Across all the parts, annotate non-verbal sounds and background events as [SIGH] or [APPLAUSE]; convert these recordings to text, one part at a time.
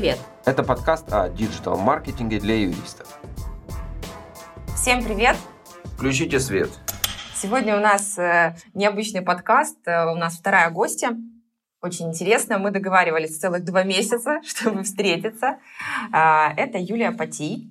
Привет! Это подкаст о диджитал-маркетинге для юристов. Всем привет! Включите свет. Сегодня у нас э, необычный подкаст. Э, у нас вторая гостья. Очень интересно. Мы договаривались целых два месяца, [LAUGHS] чтобы встретиться. Э, это Юлия Патий.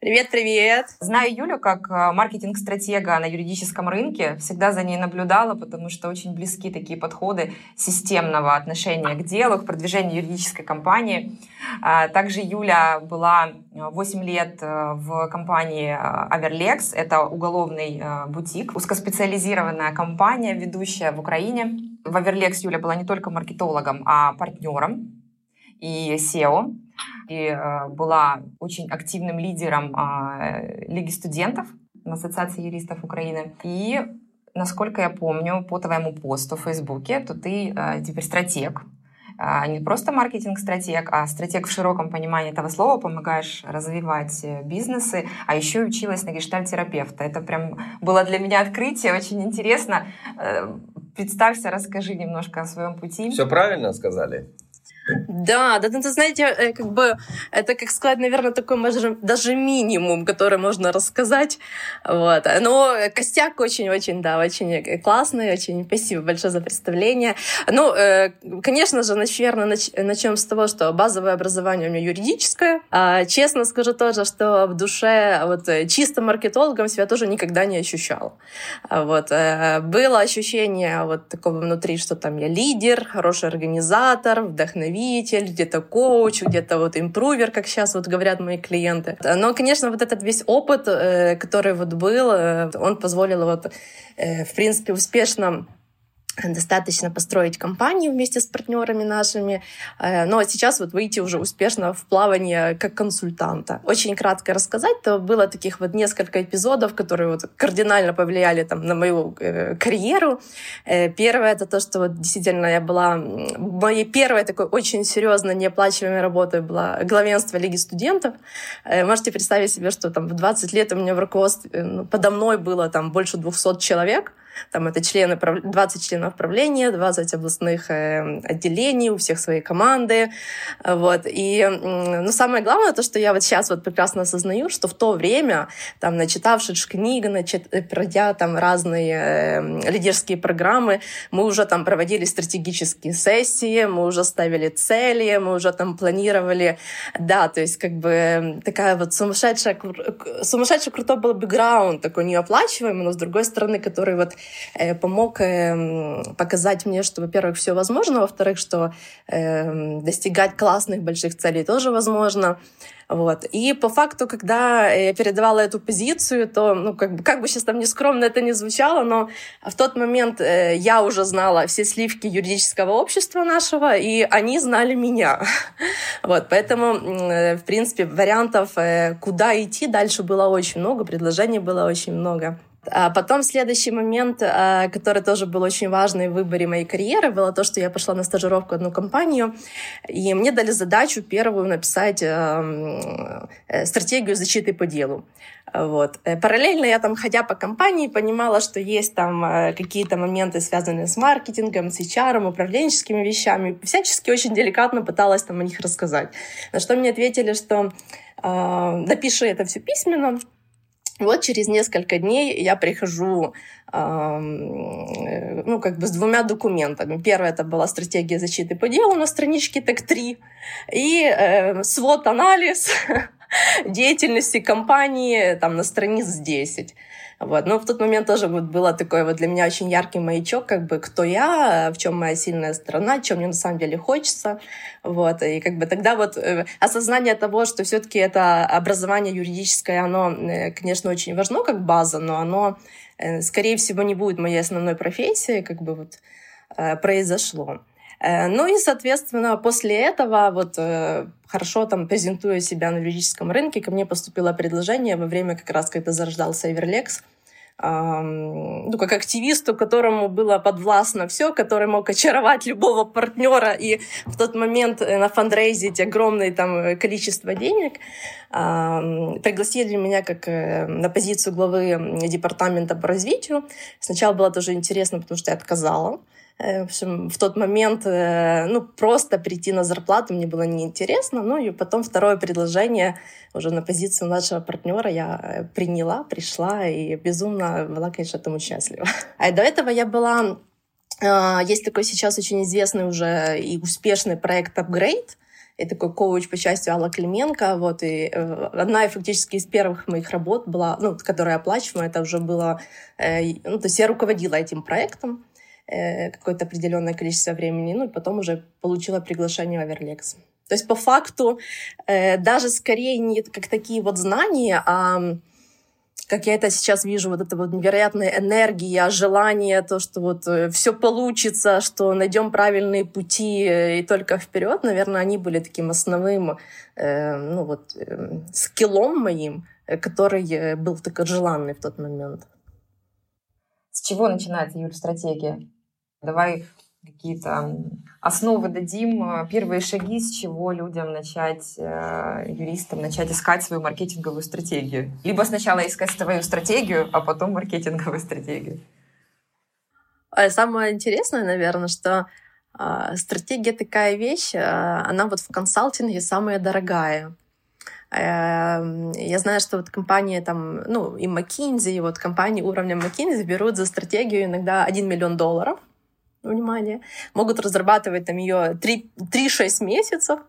Привет, привет. Знаю Юлю как э, маркетинг-стратега на юридическом рынке. Всегда за ней наблюдала, потому что очень близки такие подходы системного отношения к делу, к продвижению юридической компании. А, также Юля была 8 лет э, в компании Averlex. Это уголовный э, бутик, узкоспециализированная компания, ведущая в Украине. В Averlex Юля была не только маркетологом, а партнером и SEO и э, была очень активным лидером э, Лиги студентов Ассоциации юристов Украины. И, насколько я помню, по твоему посту в Фейсбуке, то ты э, теперь стратег, не просто маркетинг-стратег, а стратег в широком понимании этого слова, помогаешь развивать бизнесы, а еще училась на гештальтерапевта. Это прям было для меня открытие, очень интересно. Представься, расскажи немножко о своем пути. Все правильно сказали? Да, да, это, знаете, э, как бы, это, как сказать, наверное, такой даже минимум, который можно рассказать. Вот. Но костяк очень-очень, да, очень классный, очень спасибо большое за представление. Ну, э, конечно же, наверное, начнем с того, что базовое образование у меня юридическое. А, честно скажу тоже, что в душе вот чисто маркетологом себя тоже никогда не ощущала. Вот. Э, было ощущение вот такого внутри, что там я лидер, хороший организатор, вдохновитель, вдохновитель, где-то коуч, где-то вот импрувер, как сейчас вот говорят мои клиенты. Но, конечно, вот этот весь опыт, э, который вот был, э, он позволил вот, э, в принципе, успешно достаточно построить компанию вместе с партнерами нашими, э, но сейчас вот выйти уже успешно в плавание как консультанта. Очень кратко рассказать, то было таких вот несколько эпизодов, которые вот кардинально повлияли там на мою э, карьеру. Э, первое это то, что вот действительно я была моей первой такой очень серьезно неоплачиваемой работой была главенство Лиги студентов. Можете представить себе, что там в 20 лет у меня в руководстве ну, подо мной было там больше 200 человек, там это члены, 20 членов правления, 20 областных э, отделений, у всех свои команды. Вот. И ну, самое главное, то, что я вот сейчас вот прекрасно осознаю, что в то время, там, начитавшись книг, начит, э, пройдя там разные э, лидерские программы, мы уже там проводили стратегические сессии, мы уже ставили цели, мы уже там планировали, да, то есть как бы такая вот сумасшедшая, сумасшедший крутой был бэкграунд, такой неоплачиваемый, но с другой стороны, который вот помог эм, показать мне, что, во-первых, все возможно, во-вторых, что эм, достигать классных больших целей тоже возможно. Вот. И по факту, когда я передавала эту позицию, то, ну, как бы, как бы сейчас там нескромно это не звучало, но в тот момент э, я уже знала все сливки юридического общества нашего, и они знали меня. [LAUGHS] Вот, поэтому, э, в принципе, вариантов, э, куда идти дальше было очень много, предложений было очень много. А потом следующий момент, а, который тоже был очень важный в выборе моей карьеры, было то, что я пошла на стажировку в одну компанию, и мне дали задачу первую написать э, стратегию защиты по делу. Вот. Э, параллельно я там, ходя по компании, понимала, что есть там э, какие-то моменты, связанные с маркетингом, с HR, управленческими вещами. Всячески очень деликатно пыталась там о них рассказать. На что мне ответили, что э, напиши это все письменно, вот через несколько дней я прихожу э, ну, как бы с двумя документами. Первое это была стратегия защиты по делу на страничке ТЭК-3 и э, свод-анализ [LAUGHS] деятельности компании там, на страниц 10. Вот. Но в тот момент тоже вот было такой вот для меня очень яркий маячок, как бы кто я, в чем моя сильная сторона, чем мне на самом деле хочется. Вот. И как бы тогда вот э, осознание того, что все-таки это образование юридическое, оно, э, конечно, очень важно как база, но оно, э, скорее всего, не будет моей основной профессией, как бы вот произошло. Ну и, соответственно, после этого, вот хорошо там презентуя себя на юридическом рынке, ко мне поступило предложение во время как раз, когда зарождался Эверлекс, ну, как активисту, которому было подвластно все, который мог очаровать любого партнера и в тот момент э, на фандрейзить огромное там количество денег, пригласили меня как э, на позицию главы департамента по развитию. Сначала было тоже интересно, потому что я отказала. Э, в общем, в тот момент, э, ну, просто прийти на зарплату мне было неинтересно. Ну, и потом второе предложение уже на позицию младшего партнера я э, приняла, пришла и безумно была, конечно, этому счастлива. [LAUGHS] А до этого я была... Есть такой сейчас очень известный уже и успешный проект «Upgrade», и такой коуч по части Алла Клименко. Вот, и одна фактически из первых моих работ была, ну, которая оплачиваемая, это уже было... Ну, то есть я руководила этим проектом. Э, какое-то определенное количество времени, ну и потом уже получила приглашение в Аверлекс. То есть по факту э, даже скорее не как такие вот знания, а как я это сейчас вижу, вот эта вот невероятная энергия, желание, то, что вот э, все получится, что найдем правильные пути и только вперед, наверное, они были таким основным, ну вот, скиллом моим, который был такой желанный в тот момент. С чего начинается, Юль, стратегия? Давай какие-то основы дадим, э, первые шаги, с чего людям начать, э, юристам, начать искать свою маркетинговую стратегию. Либо сначала искать свою стратегию, а потом маркетинговую [LAUGHS] стратегию. А самое интересное, наверное, что э, стратегия такая вещь, э, она вот в консалтинге самая дорогая. Э, я знаю, что вот компании там, ну, и McKinsey, и вот компании уровня McKinsey берут за стратегию иногда 1 миллион долларов, внимание, могут разрабатывать там ее 3-6 месяцев,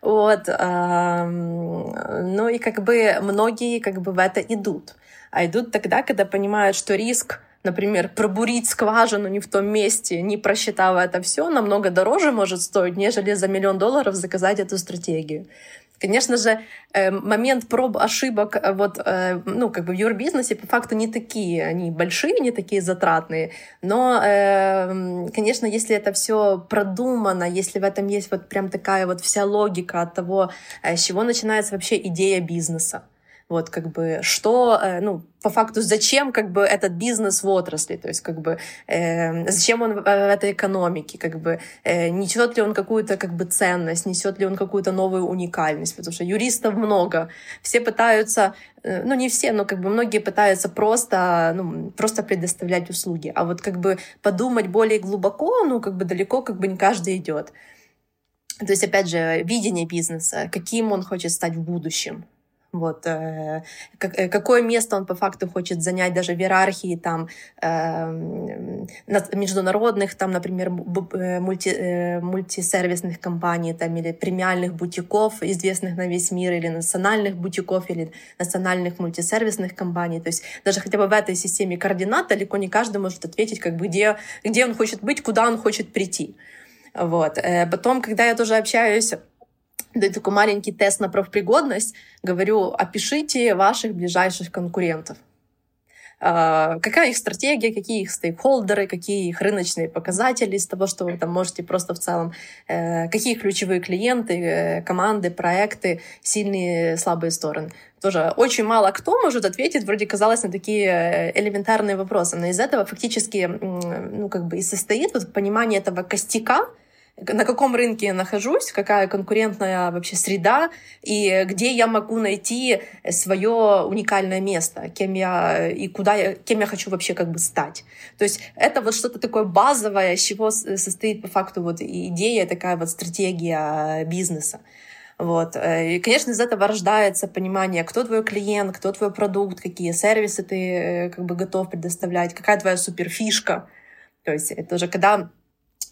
вот. Ну и как бы многие как бы в это идут. А идут тогда, когда понимают, что риск, например, пробурить скважину не в том месте, не просчитав это все, намного дороже может стоить, нежели за миллион долларов заказать эту стратегию. Конечно же, э, момент проб ошибок э, вот, э, ну, как бы в юрбизнесе по факту не такие, они большие, не такие затратные, но, конечно, если это все продумано, если в этом есть вот прям такая вот вся логика от того, с чего начинается вообще идея бизнеса, вот как бы что, э, ну, по факту, зачем как бы этот бизнес в отрасли, то есть как бы э, зачем он в, в этой экономике, как бы э, несет ли он какую-то как бы ценность, несет ли он какую-то новую уникальность, потому что юристов много, все пытаются, э, ну не все, но как бы многие пытаются просто, ну, просто предоставлять услуги, а вот как бы подумать более глубоко, ну как бы далеко как бы не каждый идет. То есть, опять же, видение бизнеса, каким он хочет стать в будущем. Вот, э, как, э, какое место он по факту хочет занять даже в иерархии там, э, международных, там, например, э, мульти, э, мультисервисных компаний там, или премиальных бутиков, известных на весь мир, или национальных бутиков, или национальных мультисервисных компаний. То есть даже хотя бы в этой системе координат далеко не каждый может ответить, как бы, где, где он хочет быть, куда он хочет прийти. Вот. Э, потом, когда я тоже общаюсь даю такой маленький тест на профпригодность, говорю, опишите ваших ближайших конкурентов. Uh, какая их стратегия, какие их стейкхолдеры, какие их рыночные показатели из того, что вы там можете просто в целом, uh, какие ключевые клиенты, uh, команды, проекты, сильные, слабые стороны. Тоже очень мало кто может ответить, вроде казалось, на такие э, элементарные вопросы. Но из этого фактически, ну, как бы и состоит вот понимание этого костяка, на каком рынке я нахожусь, какая конкурентная вообще среда, и где я могу найти свое уникальное место, кем я и куда я, кем я хочу вообще как бы стать. То есть это вот что-то такое базовое, из чего состоит по факту вот идея, такая вот стратегия бизнеса. Вот. И, конечно, из этого рождается понимание, кто твой клиент, кто твой продукт, какие сервисы ты э, как бы готов предоставлять, какая твоя суперфишка. То есть это уже когда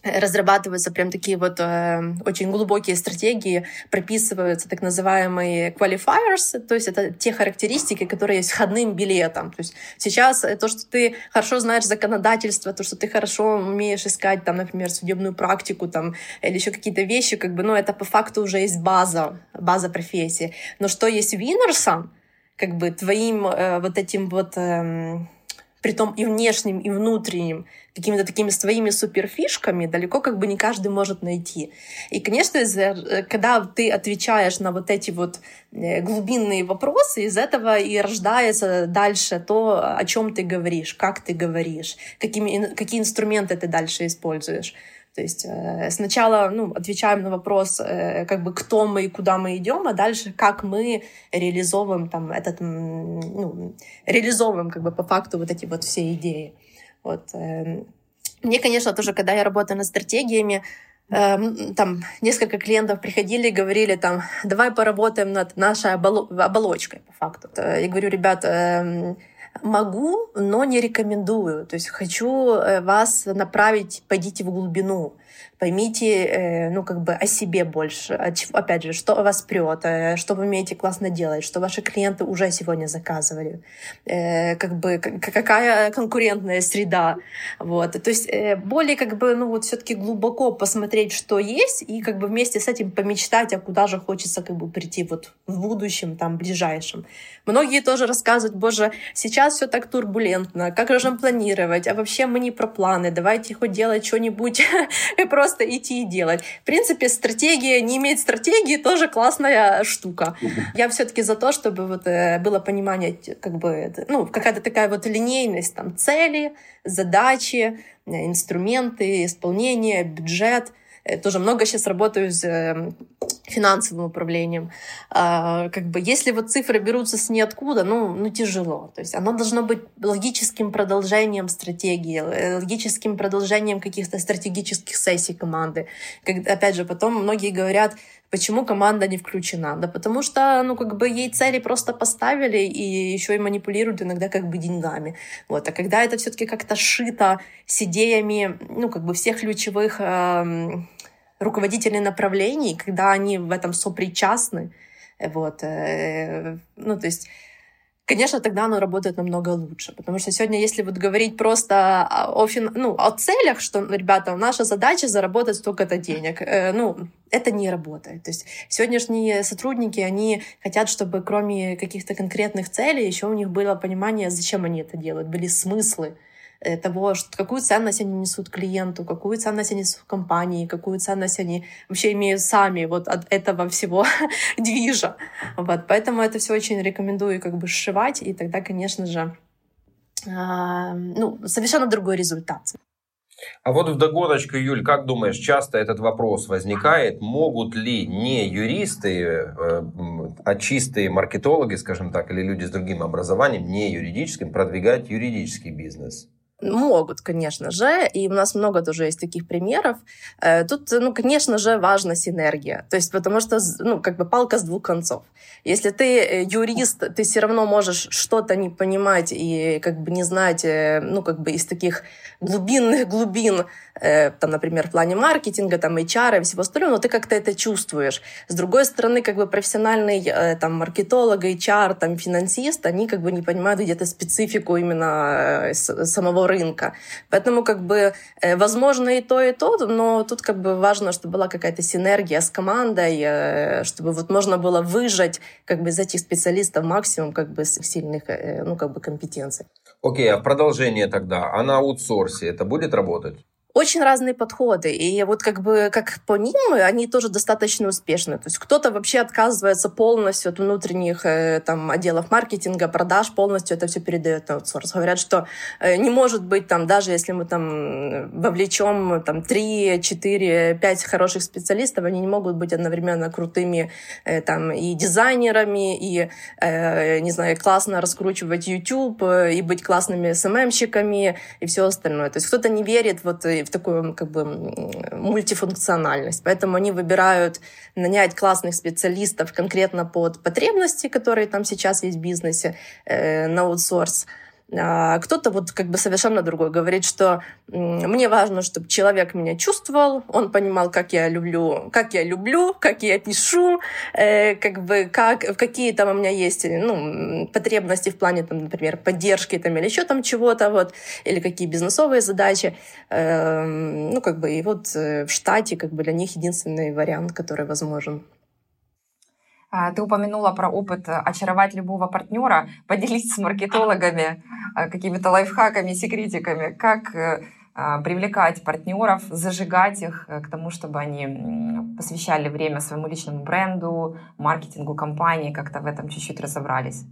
разрабатываются прям такие вот э, очень глубокие стратегии, прописываются так называемые qualifiers, то есть это те характеристики, которые есть входным билетом. То есть сейчас то, что ты хорошо знаешь законодательство, то, что ты хорошо умеешь искать, там, например, судебную практику там, или еще какие-то вещи, как бы, ну, это по факту уже есть база, база профессии. Но что есть винерсом, как бы твоим э, вот этим вот... Э, притом и внешним, и внутренним, какими-то такими своими суперфишками далеко как бы не каждый может найти. И, конечно, э, когда ты отвечаешь на вот эти вот э, глубинные вопросы, из этого и рождается дальше то, о чем ты говоришь, как ты говоришь, какими, какие инструменты ты дальше используешь. То есть э, сначала ну, отвечаем на вопрос, э, как бы кто мы и куда мы идем, а дальше как мы реализовываем там этот, ну, реализовываем как бы по факту вот эти вот все идеи. Вот. Э, Мне, конечно, тоже, когда я работаю над стратегиями, эм, там несколько клиентов приходили и говорили там, давай поработаем над нашей оболочкой по факту. Я говорю, ребят, эм, могу, но не рекомендую. То есть хочу э, вас направить, пойдите в глубину поймите, э, ну, как бы о себе больше. Опять же, что вас прет, э, что вы умеете классно делать, что ваши клиенты уже сегодня заказывали, э, как бы какая конкурентная среда. Вот. То есть более как бы, ну, вот все-таки глубоко посмотреть, что есть, и как бы вместе с этим помечтать, а куда же хочется как бы прийти вот в будущем, там, ближайшем. Многие тоже рассказывают, боже, сейчас все так турбулентно, как же планировать, а вообще мы не про планы, давайте хоть делать что-нибудь [LAUGHS] просто идти и делать. В принципе, стратегия, не иметь стратегии тоже классная штука. Я все-таки за то, чтобы вот э, было понимание, как бы, ну, какая-то такая вот линейность, там, цели, задачи, э, инструменты, исполнение, бюджет — тоже много сейчас работаю с эм, финансовым управлением. А, как бы, если вот цифры берутся с ниоткуда, ну, ну тяжело. То есть оно должно быть логическим продолжением стратегии, э, логическим продолжением каких-то стратегических сессий команды. Как, опять же, потом многие говорят, Почему команда не включена? Да потому что, ну, как бы ей цели просто поставили и еще и манипулируют иногда как бы деньгами. Вот. А когда это все-таки как-то шито с идеями, ну, как бы всех ключевых э, руководителей направлений, когда они в этом сопричастны, вот, э, ну, то есть конечно, тогда оно работает намного лучше. Потому что сегодня, если вот говорить просто о, фин... ну, о целях, что, ну, ребята, наша задача заработать столько-то денег, э, ну, это не работает. То есть сегодняшние сотрудники, они хотят, чтобы кроме каких-то конкретных целей еще у них было понимание, зачем они это делают, были смыслы. Э, того, что, какую ценность они несут клиенту, какую ценность они несут компании, какую ценность они вообще имеют сами вот от этого всего [LAUGHS] движа. Вот, поэтому это все очень рекомендую как бы сшивать, и тогда, конечно же, э, ну, совершенно другой результат. А вот в догоночку, Юль, как думаешь, часто этот вопрос возникает, могут ли не юристы, э, а чистые маркетологи, скажем так, или люди с другим образованием, не юридическим, продвигать юридический бизнес? Могут, конечно же, и у нас много тоже есть таких примеров. Э, тут, ну, конечно же, важна синергия, то есть потому что, ну, как бы палка с двух концов. Если ты э, юрист, ты все равно можешь что-то не понимать и как бы не знать, э, ну, как бы из таких глубинных глубин, там, например, в плане маркетинга, там, HR и всего остального, но ты как-то это чувствуешь. С другой стороны, как бы профессиональный там маркетолог, HR, там, финансист, они как бы не понимают где-то специфику именно самого рынка. Поэтому как бы э, возможно и то, и то, но тут как бы важно, чтобы была какая-то синергия с командой, э, чтобы вот можно было выжать как бы из этих специалистов максимум как бы сильных э, ну, как бы компетенций. Окей, okay, а продолжение тогда, а на аутсорсе это будет работать? Очень разные подходы. И вот как бы как по ним они тоже достаточно успешны. То есть кто-то вообще отказывается полностью от внутренних э, там, отделов маркетинга, продаж, полностью это все передает на аутсорс. Говорят, что э, не может быть там, даже если мы там вовлечем там 3, 4, 5 хороших специалистов, они не могут быть одновременно крутыми э, там и дизайнерами, и, не знаю, классно раскручивать YouTube, и быть классными СММщиками, и все остальное. То есть кто-то не верит вот в такую как бы мультифункциональность. Поэтому они выбирают нанять классных специалистов конкретно под потребности, которые там сейчас есть в бизнесе, э, на аутсорс. А, кто-то вот как бы совершенно другой говорит, что мне важно, чтобы человек меня чувствовал, он понимал, как я люблю, как я люблю, как я пишу, э, как бы как какие там у меня есть ну, потребности в плане, там, например, поддержки там или еще там чего-то вот, или какие бизнесовые задачи, э, ну как бы и вот э, в штате как бы для них единственный вариант, который возможен. А, ты упомянула про опыт э, очаровать любого партнера. [LAUGHS] Поделись с маркетологами э, какими-то лайфхаками, секретиками, как э, а, привлекать партнеров, зажигать их к тому, чтобы они посвящали время своему личному бренду, маркетингу компании, как-то в этом чуть-чуть разобрались.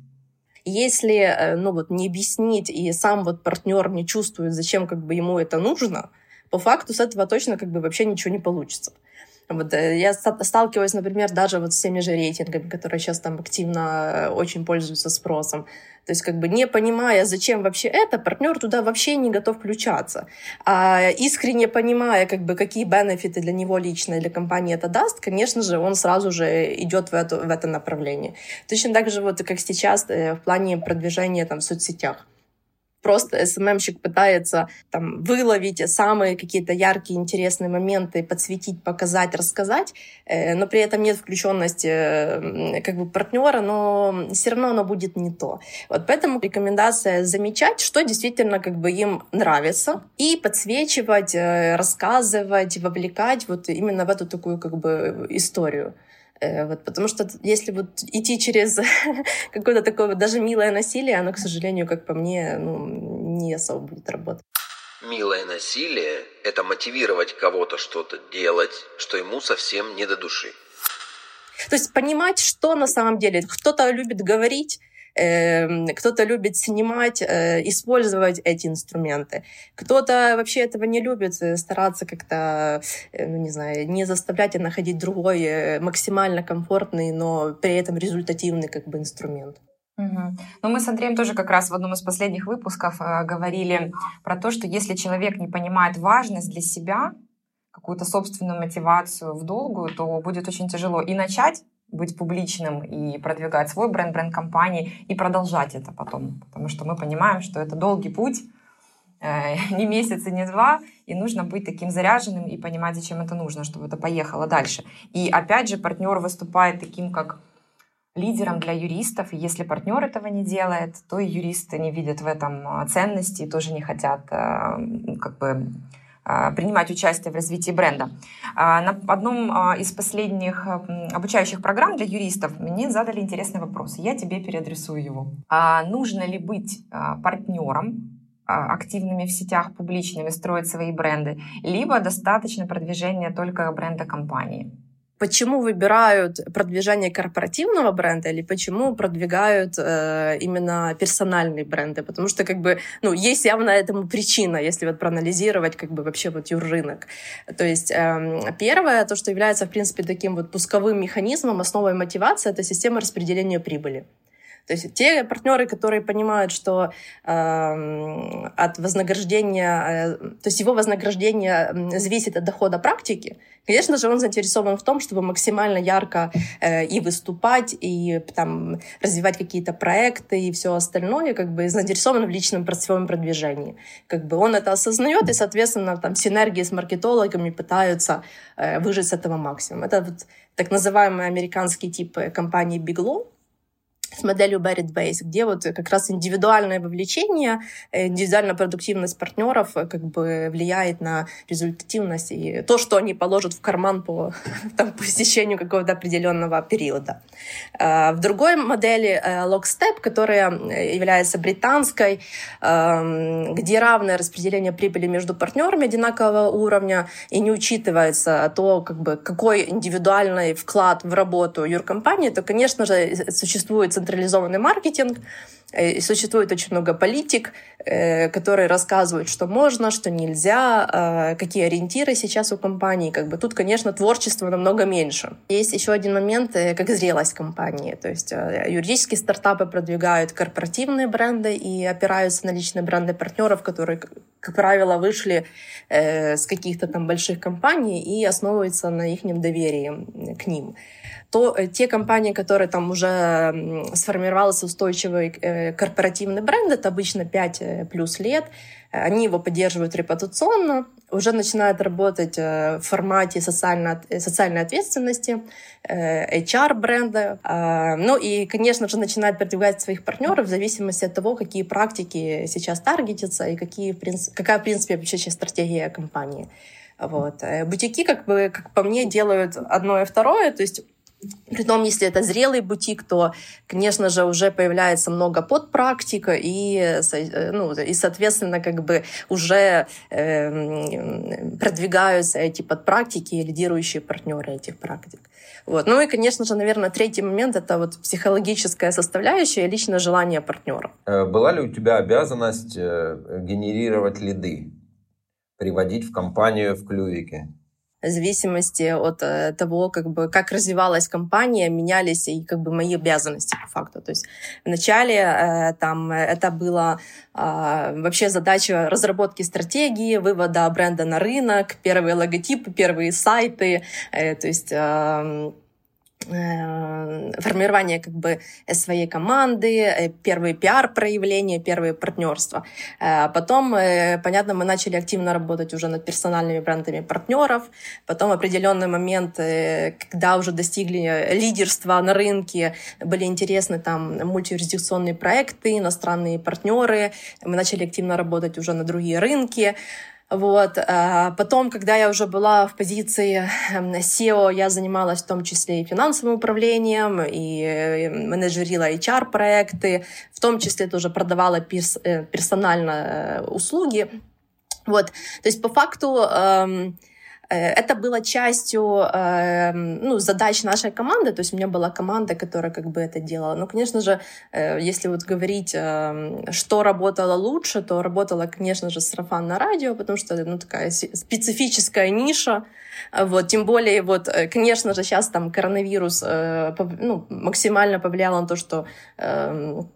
Если ну, вот, не объяснить, и сам вот партнер не чувствует, зачем как бы ему это нужно, по факту с этого точно как бы вообще ничего не получится. Вот, э, я сталкиваюсь, например, даже вот с теми же рейтингами, которые сейчас там активно э, очень пользуются спросом. То есть, как бы не понимая, зачем вообще это, партнер туда вообще не готов включаться. А искренне понимая, как бы, какие бенефиты для него лично и для компании это даст, конечно же, он сразу же идет в, это, в это направление. Точно так же, вот, как сейчас э, в плане продвижения там, в соцсетях просто СММщик пытается там выловить самые какие-то яркие, интересные моменты, подсветить, показать, рассказать, э, но при этом нет включенности э, как бы партнера, но все равно оно будет не то. Вот поэтому рекомендация замечать, что действительно как бы им нравится, и подсвечивать, э, рассказывать, вовлекать вот именно в эту такую как бы историю. Э, вот, потому что если вот идти через [LAUGHS] какое-то такое вот даже милое насилие, оно, к сожалению, как по мне, ну, не особо будет работать. Милое насилие – это мотивировать кого-то что-то делать, что ему совсем не до души. То есть понимать, что на самом деле. Кто-то любит говорить, кто-то любит снимать, э, использовать эти инструменты. Кто-то вообще этого не любит, э, стараться как-то, э, ну, не знаю, не заставлять, а находить другой максимально комфортный, но при этом результативный как бы инструмент. Угу. Ну, мы с Андреем тоже как раз в одном из последних выпусков э, говорили про то, что если человек не понимает важность для себя, какую-то собственную мотивацию в долгую, то будет очень тяжело и начать быть публичным и продвигать свой бренд, бренд компании и продолжать это потом. Потому что мы понимаем, что это долгий путь, э, [LAUGHS] не месяц и не два, и нужно быть таким заряженным и понимать, зачем это нужно, чтобы это поехало дальше. И опять же, партнер выступает таким, как лидером для юристов, и если партнер этого не делает, то и юристы не видят в этом а, ценности и тоже не хотят э, как бы принимать участие в развитии бренда. А, на одном а, из последних обучающих программ для юристов мне задали интересный вопрос. Я тебе переадресую его. Нужно ли быть партнером активными в сетях, публичными, строить свои бренды, либо достаточно продвижения только бренда компании? Почему выбирают продвижение корпоративного бренда или почему продвигают э, именно персональные бренды, потому что как бы ну есть явно этому причина, если вот проанализировать как бы вообще вот юррынок. То есть э, первое то, что является в принципе таким вот пусковым механизмом, основой мотивации, это система распределения прибыли. То есть те партнеры, которые понимают, что э, от вознаграждения, э, то есть его вознаграждение зависит от дохода практики, конечно же, он заинтересован в том, чтобы максимально ярко э, и выступать, и там развивать какие-то проекты и все остальное, как бы заинтересован в личном своем продвижении. Как бы он это осознает, и, соответственно, там синергии с маркетологами пытаются э, выжить с этого максимум. Это вот так называемый американский тип э, компании Bigelow, с моделью Barrett Base, где вот как раз индивидуальное вовлечение, индивидуальная продуктивность партнеров э, как бы влияет на результативность и то, что они положат в карман по, [LAUGHS] там, посещению какого-то определенного периода. А, в другой модели э, Lockstep, которая является британской, эм, где равное распределение прибыли между партнерами одинакового уровня и не учитывается то, как бы, какой индивидуальный вклад в работу юркомпании, то, конечно же, существует централизованный маркетинг, э, и существует очень много политик, э, которые рассказывают, что можно, что нельзя, э, какие ориентиры сейчас у компании. Как бы тут, конечно, творчества намного меньше. Есть еще один момент, как зрелость компании. То есть юридические стартапы продвигают корпоративные бренды и опираются на личные бренды партнеров, которые, как правило, вышли с каких-то там больших компаний и основываются на их доверии к ним то э, те компании, которые там уже сформировался устойчивый э, корпоративный бренд, это обычно 5 э, плюс лет, они его поддерживают репутационно, уже начинают работать в формате социально, социальной ответственности, HR-бренда. А, ну и, конечно же, начинают продвигать своих партнеров в зависимости от того, какие практики сейчас таргетятся и какие, какая, в принципе, вообще сейчас стратегия компании. Вот. Бутики, как бы, как по мне, делают одно и второе. То есть Притом, если это зрелый бутик, то, конечно же, уже появляется много подпрактика, и, э, ну, и соответственно, как бы уже э, продвигаются эти подпрактики и лидирующие партнеры этих практик. Вот. Ну и, конечно же, наверное, третий момент — это вот психологическая составляющая и личное желание партнера. Э, была ли у тебя обязанность э, генерировать лиды, приводить в компанию в клювике? В зависимости от э, того, как бы, как развивалась компания, менялись и как бы мои обязанности по факту. То есть вначале э, там это было э, вообще задача разработки стратегии, вывода бренда на рынок, первые логотипы, первые сайты, э, то есть э, формирование как бы своей команды, э, первые пиар-проявления, первые партнерства. Э, потом, понятно, мы начали активно работать уже над персональными брендами партнеров. Потом определенный момент, когда уже достигли лидерства на рынке, были интересны там мультиюрисдикционные проекты, иностранные партнеры. Мы начали активно работать уже на другие рынки. Вот. А потом, когда я уже была в позиции эм, SEO, я занималась в том числе и финансовым управлением, и э, менеджерила HR-проекты, в том числе тоже продавала э, персонально э, услуги. Вот. То есть по факту эм, это было частью э, ну, задач нашей команды, то есть у меня была команда, которая как бы это делала. Но, конечно же, э, если вот говорить, что работало лучше, то работало, конечно же, сарафан радио, потому что ну, такая специфическая ниша, вот, тем более, вот, конечно же, сейчас там коронавирус ну, максимально повлиял на то, что эм,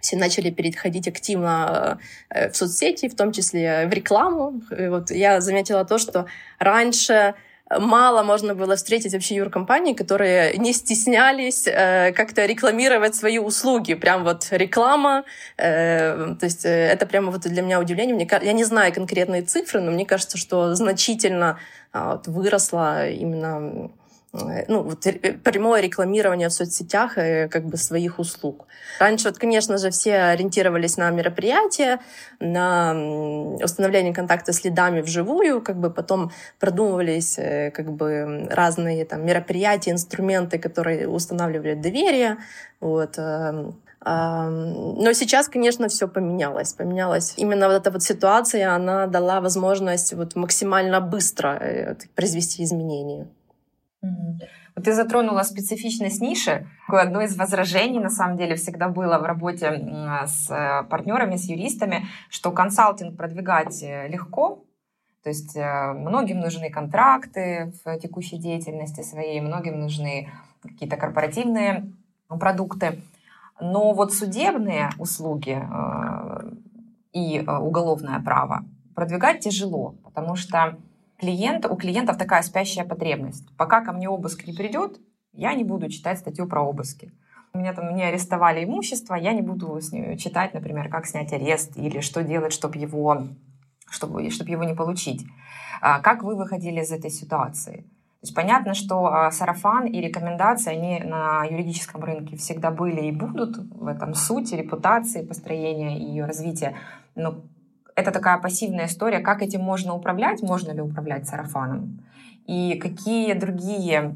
все начали переходить активно э, в соцсети, в том числе в рекламу. И вот я заметила то, что раньше мало можно было встретить вообще юркомпании, которые не стеснялись э, как-то рекламировать свои услуги. Прям вот реклама. Э, то есть э, это прямо вот для меня удивление. Мне, я не знаю конкретные цифры, но мне кажется, что значительно э, вот, выросла именно ну, вот прямое рекламирование в соцсетях и как бы своих услуг. Раньше, вот, конечно же, все ориентировались на мероприятия, на установление контакта с лидами вживую, как бы потом продумывались э, как бы разные там мероприятия, инструменты, которые устанавливали доверие. Вот. Эм, но сейчас, конечно, все поменялось. Поменялась именно вот эта вот ситуация, она дала возможность вот максимально быстро э, произвести изменения. Вот ты затронула специфичность ниши. Одно из возражений, на самом деле, всегда было в работе с э, партнерами, с юристами, что консалтинг продвигать э, легко, то есть э, многим нужны контракты в текущей деятельности своей, многим нужны какие-то корпоративные продукты. Но вот судебные услуги и уголовное право продвигать тяжело, потому что клиент, у клиентов такая спящая потребность. Пока ко мне обыск не придет, я не буду читать статью про обыски. У меня там мне арестовали имущество, я не буду с ним читать, например, как снять арест или что делать, чтобы его, чтобы, чтобы его не получить. А как вы выходили из этой ситуации? То есть понятно, что а, сарафан и рекомендации, они на юридическом рынке всегда были и будут, в этом суть репутации, построения и ее развития. Но это такая пассивная история, как этим можно управлять, можно ли управлять сарафаном, и какие другие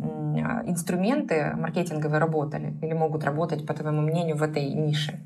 инструменты маркетинговые работали или могут работать, по твоему мнению, в этой нише?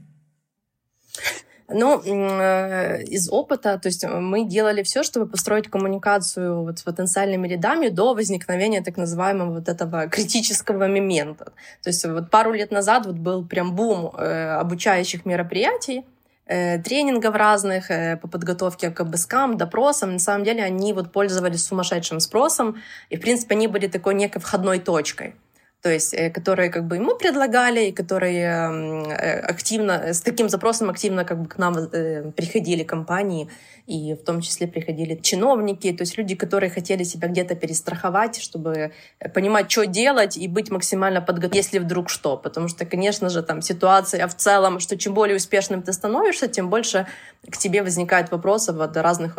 Ну, э, из опыта, то есть мы делали все, чтобы построить коммуникацию вот с потенциальными рядами до возникновения так называемого вот этого критического момента. То есть вот пару лет назад вот был прям бум э, обучающих мероприятий, Э, тренингов разных э, по подготовке к обыскам, допросам. На самом деле они вот пользовались сумасшедшим спросом, и, в принципе, они были такой некой входной точкой то есть э, которые как бы ему предлагали, и которые э, активно, с таким запросом активно как бы к нам э, приходили компании, и в том числе приходили чиновники, то есть люди, которые хотели себя где-то перестраховать, чтобы понимать, что делать и быть максимально подготовленным, если вдруг что. Потому что, конечно же, там ситуация в целом, что чем более успешным ты становишься, тем больше к тебе возникает вопросов от разных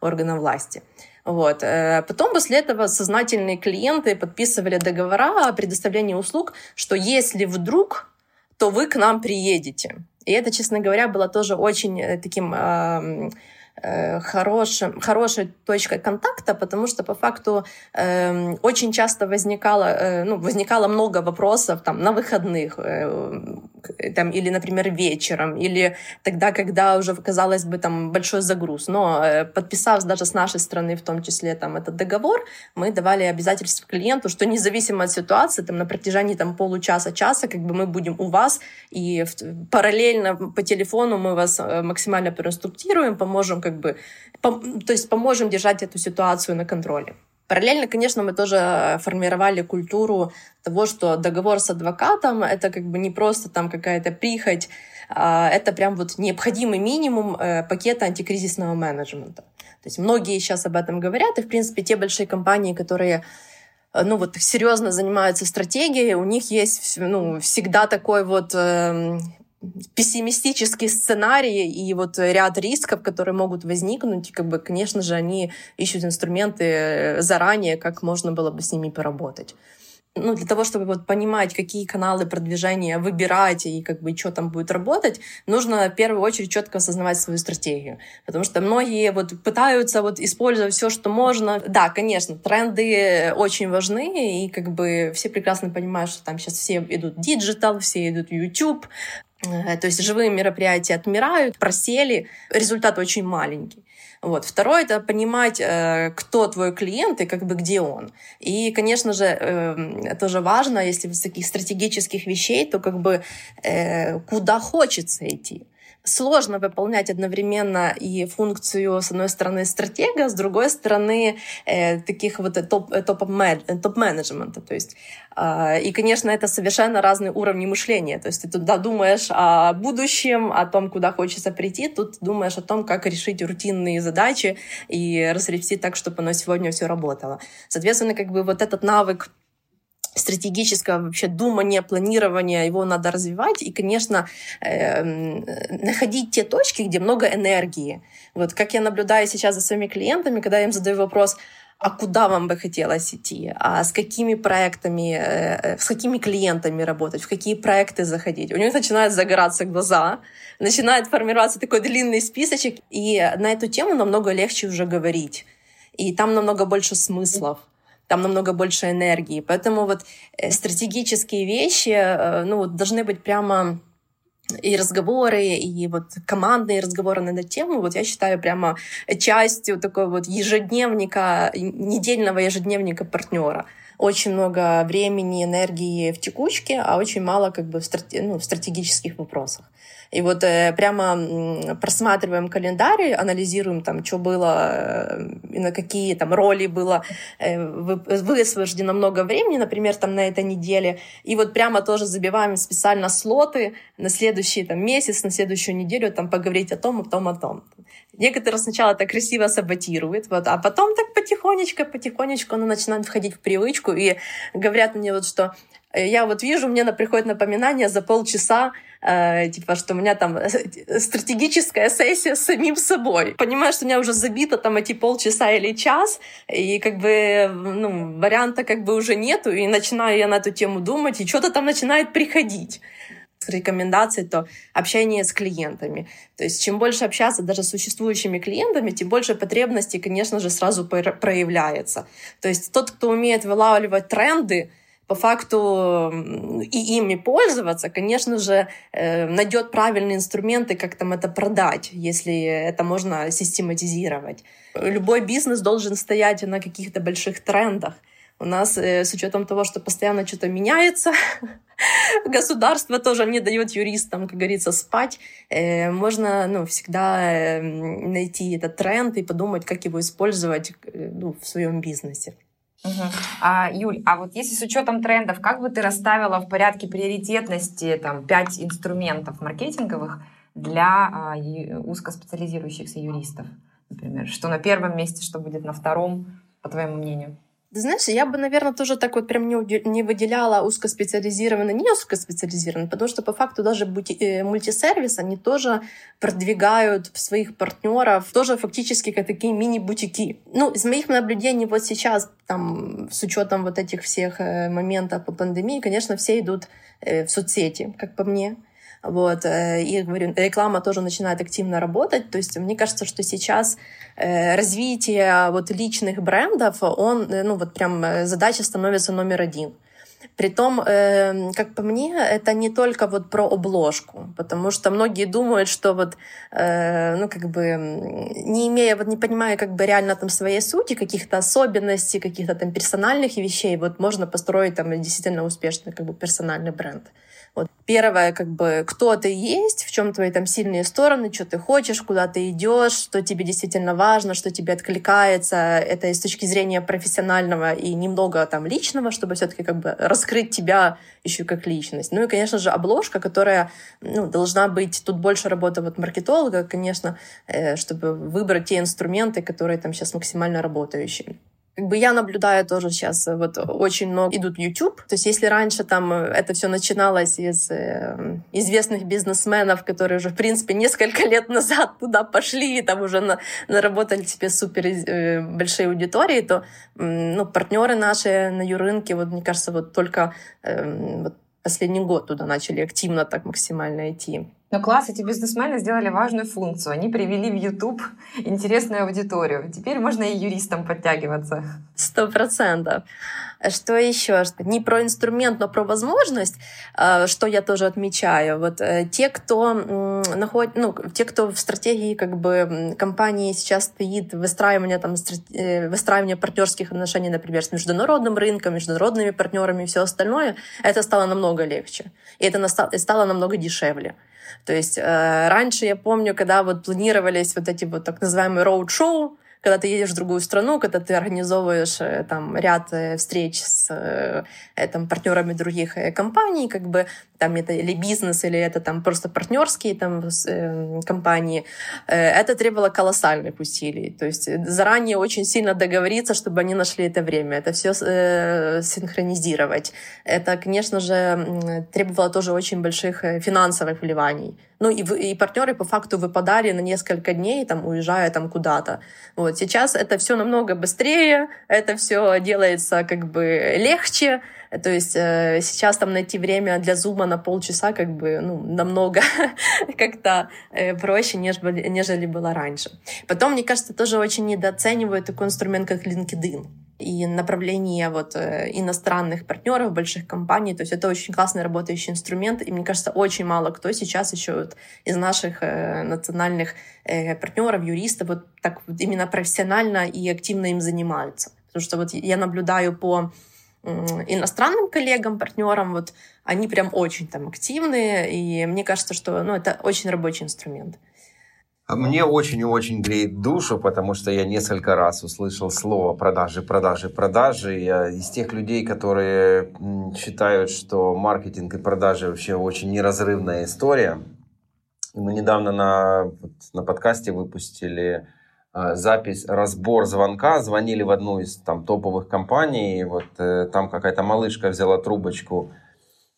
органов власти. Вот. Э, потом после этого сознательные клиенты подписывали договора о предоставлении услуг, что если вдруг, то вы к нам приедете. И это, честно говоря, было тоже очень э, таким Э, хорошим, хорошей точкой контакта, потому что по факту э, очень часто возникало, э, ну, возникало много вопросов там, на выходных, э, там, или, например, вечером, или тогда, когда уже, казалось бы, там большой загруз. Но э, подписав даже с нашей стороны, в том числе там, этот договор, мы давали обязательство клиенту, что независимо от ситуации, там, на протяжении там, получаса-часа как бы мы будем у вас, и в, параллельно по телефону мы вас э, максимально проинструктируем, поможем как бы, то есть поможем держать эту ситуацию на контроле. Параллельно, конечно, мы тоже формировали культуру того, что договор с адвокатом — это как бы не просто там какая-то прихоть, а это прям вот необходимый минимум э, пакета антикризисного менеджмента. То есть многие сейчас об этом говорят, и, в принципе, те большие компании, которые э, ну вот серьезно занимаются стратегией, у них есть ну, всегда такой вот э, пессимистический сценарий и вот ряд рисков, которые могут возникнуть, и как бы, конечно же, они ищут инструменты э, заранее, как можно было бы с ними поработать ну, для того, чтобы вот понимать, какие каналы продвижения выбирать и как бы что там будет работать, нужно в первую очередь четко осознавать свою стратегию. Потому что многие вот пытаются вот использовать все, что можно. Да, конечно, тренды очень важны, и как бы все прекрасно понимают, что там сейчас все идут digital, все идут YouTube, э, то есть живые мероприятия отмирают, просели, результат очень маленький. Вот. Второе — это понимать, э, кто твой клиент и как бы где он. И, конечно же, эм, тоже важно, если из таких стратегических вещей, то как бы э, куда хочется идти сложно выполнять одновременно и функцию, с одной стороны, стратега, с другой стороны, э, таких вот топ, э, топ-менеджмента. То есть, э, и, конечно, это совершенно разные уровни мышления. То есть ты туда думаешь о будущем, о том, куда хочется прийти, тут думаешь о том, как решить рутинные задачи и разрести так, чтобы оно сегодня все работало. Соответственно, как бы вот этот навык стратегического вообще думания, планирования, его надо развивать и, конечно, э, находить те точки, где много энергии. Вот как я наблюдаю сейчас за своими клиентами, когда я им задаю вопрос, а куда вам бы хотелось идти, а с какими проектами, э, э, с какими клиентами работать, в какие проекты заходить. У них начинают загораться глаза, начинает формироваться такой длинный списочек, и на эту тему намного легче уже говорить. И там намного больше смыслов там намного больше энергии. Поэтому вот э, стратегические вещи, э, ну, должны быть прямо и разговоры, и вот командные разговоры на эту тему, вот я считаю прямо частью такой вот ежедневника, недельного ежедневника партнера. Очень много времени, энергии в текучке, а очень мало как бы в, страте, ну, в стратегических вопросах. И вот э, прямо просматриваем календарь, анализируем там, что было, э, на какие там роли было э, высвобождено много времени, например, там на этой неделе. И вот прямо тоже забиваем специально слоты на следующий там, месяц, на следующую неделю там поговорить о том, о том, о том. Некоторые сначала так красиво саботируют, вот, а потом так потихонечку, потихонечку оно начинает входить в привычку и говорят мне вот, что я вот вижу, мне приходит напоминание за полчаса э, типа, что у меня там э, [LAUGHS] стратегическая сессия с самим собой. Понимаю, что у меня уже забито там эти полчаса или час, и как бы, ну, варианта как бы уже нету, и начинаю я на эту тему думать, и что-то там начинает приходить рекомендаций, то общение с клиентами. То есть чем больше общаться даже с существующими клиентами, тем больше потребностей, конечно же, сразу проявляется. То есть тот, кто умеет вылавливать тренды, по факту и ими пользоваться, конечно же, э, найдет правильные инструменты, как там это продать, если это можно систематизировать. Любой бизнес должен стоять на каких-то больших трендах. У нас э, с учетом того, что постоянно что-то меняется, [LAUGHS] государство тоже не дает юристам, как говорится, спать. Э, можно ну, всегда найти этот тренд и подумать, как его использовать ну, в своем бизнесе. Угу. А, Юль, а вот если с учетом трендов, как бы ты расставила в порядке приоритетности там пять инструментов маркетинговых для а, узкоспециализирующихся юристов, например? Что на первом месте, что будет на втором, по твоему мнению? Знаешь, я бы, наверное, тоже так вот прям не, не выделяла узкоспециализированно, не узкоспециализированно, потому что по факту даже бути, э, мультисервис, они тоже продвигают своих партнеров, тоже фактически как такие мини-бутики. Ну, из моих наблюдений вот сейчас, там, с учетом вот этих всех э, моментов по пандемии, конечно, все идут э, в соцсети, как по мне. Вот. Э, и, говорю, реклама тоже начинает активно работать. То есть мне кажется, что сейчас э, развитие вот личных брендов, он, э, ну вот прям задача становится номер один. Притом, э, как по мне, это не только вот про обложку, потому что многие думают, что вот, э, ну, как бы, не имея, вот не понимая как бы реально там своей сути, каких-то особенностей, каких-то там персональных вещей, вот можно построить там действительно успешный как бы персональный бренд. Вот первое, как бы, кто ты есть, в чем твои там сильные стороны, что ты хочешь, куда ты идешь, что тебе действительно важно, что тебе откликается. Это и с точки зрения профессионального и немного там личного, чтобы все-таки как бы раскрыть тебя еще как личность. Ну и, конечно же, обложка, которая ну, должна быть, тут больше работа вот маркетолога, конечно, э, чтобы выбрать те инструменты, которые там сейчас максимально работающие. Как бы я наблюдаю тоже сейчас, э, вот очень много идут YouTube. То есть если раньше там э, это все начиналось из э, известных бизнесменов, которые уже, в принципе, несколько лет назад туда пошли и там уже на, наработали себе супер э, большие аудитории, то э, ну, партнеры наши на юрынке, вот мне кажется, вот только э, вот последний год туда начали активно так максимально идти. Но класс, эти бизнесмены сделали важную функцию. Они привели в YouTube интересную аудиторию. Теперь можно и юристам подтягиваться. Сто процентов. Что еще? Не про инструмент, но про возможность, э, что я тоже отмечаю. Вот э, те, кто находит, ну, те, кто в стратегии как бы компании сейчас стоит выстраивание там э, выстраивание партнерских отношений, например, с международным рынком, международными партнерами и все остальное, это стало намного легче. И это стало намного дешевле. То есть э, раньше я помню, когда вот планировались вот эти вот так называемые роуд-шоу, когда ты едешь в другую страну, когда ты организовываешь э, там ряд э, встреч с э, там, партнерами других компаний, как бы там это или бизнес, или это там просто партнерские там компании, это требовало колоссальных усилий. То есть заранее очень сильно договориться, чтобы они нашли это время, это все синхронизировать. Это, конечно же, требовало тоже очень больших финансовых вливаний. Ну и, и партнеры по факту выпадали на несколько дней, там, уезжая там куда-то. Вот. Сейчас это все намного быстрее, это все делается как бы легче. То есть э, сейчас там найти время для зума на полчаса как бы ну, намного [LAUGHS] как-то э, проще, нежели, нежели было раньше. Потом, мне кажется, тоже очень недооценивают такой инструмент, как LinkedIn и направление вот э, иностранных партнеров, больших компаний. То есть это очень классный работающий инструмент. И мне кажется, очень мало кто сейчас еще вот из наших э, национальных э, партнеров, юристов вот так вот именно профессионально и активно им занимаются. Потому что вот я наблюдаю по иностранным коллегам, партнерам, вот они прям очень там активные, и мне кажется, что ну, это очень рабочий инструмент. Мне очень и очень греет душу, потому что я несколько раз услышал слово продажи, продажи, продажи. Я из тех людей, которые считают, что маркетинг и продажи вообще очень неразрывная история. Мы недавно на, на подкасте выпустили э, запись разбор звонка. Звонили в одну из там топовых компаний. Вот э, там какая-то малышка взяла трубочку.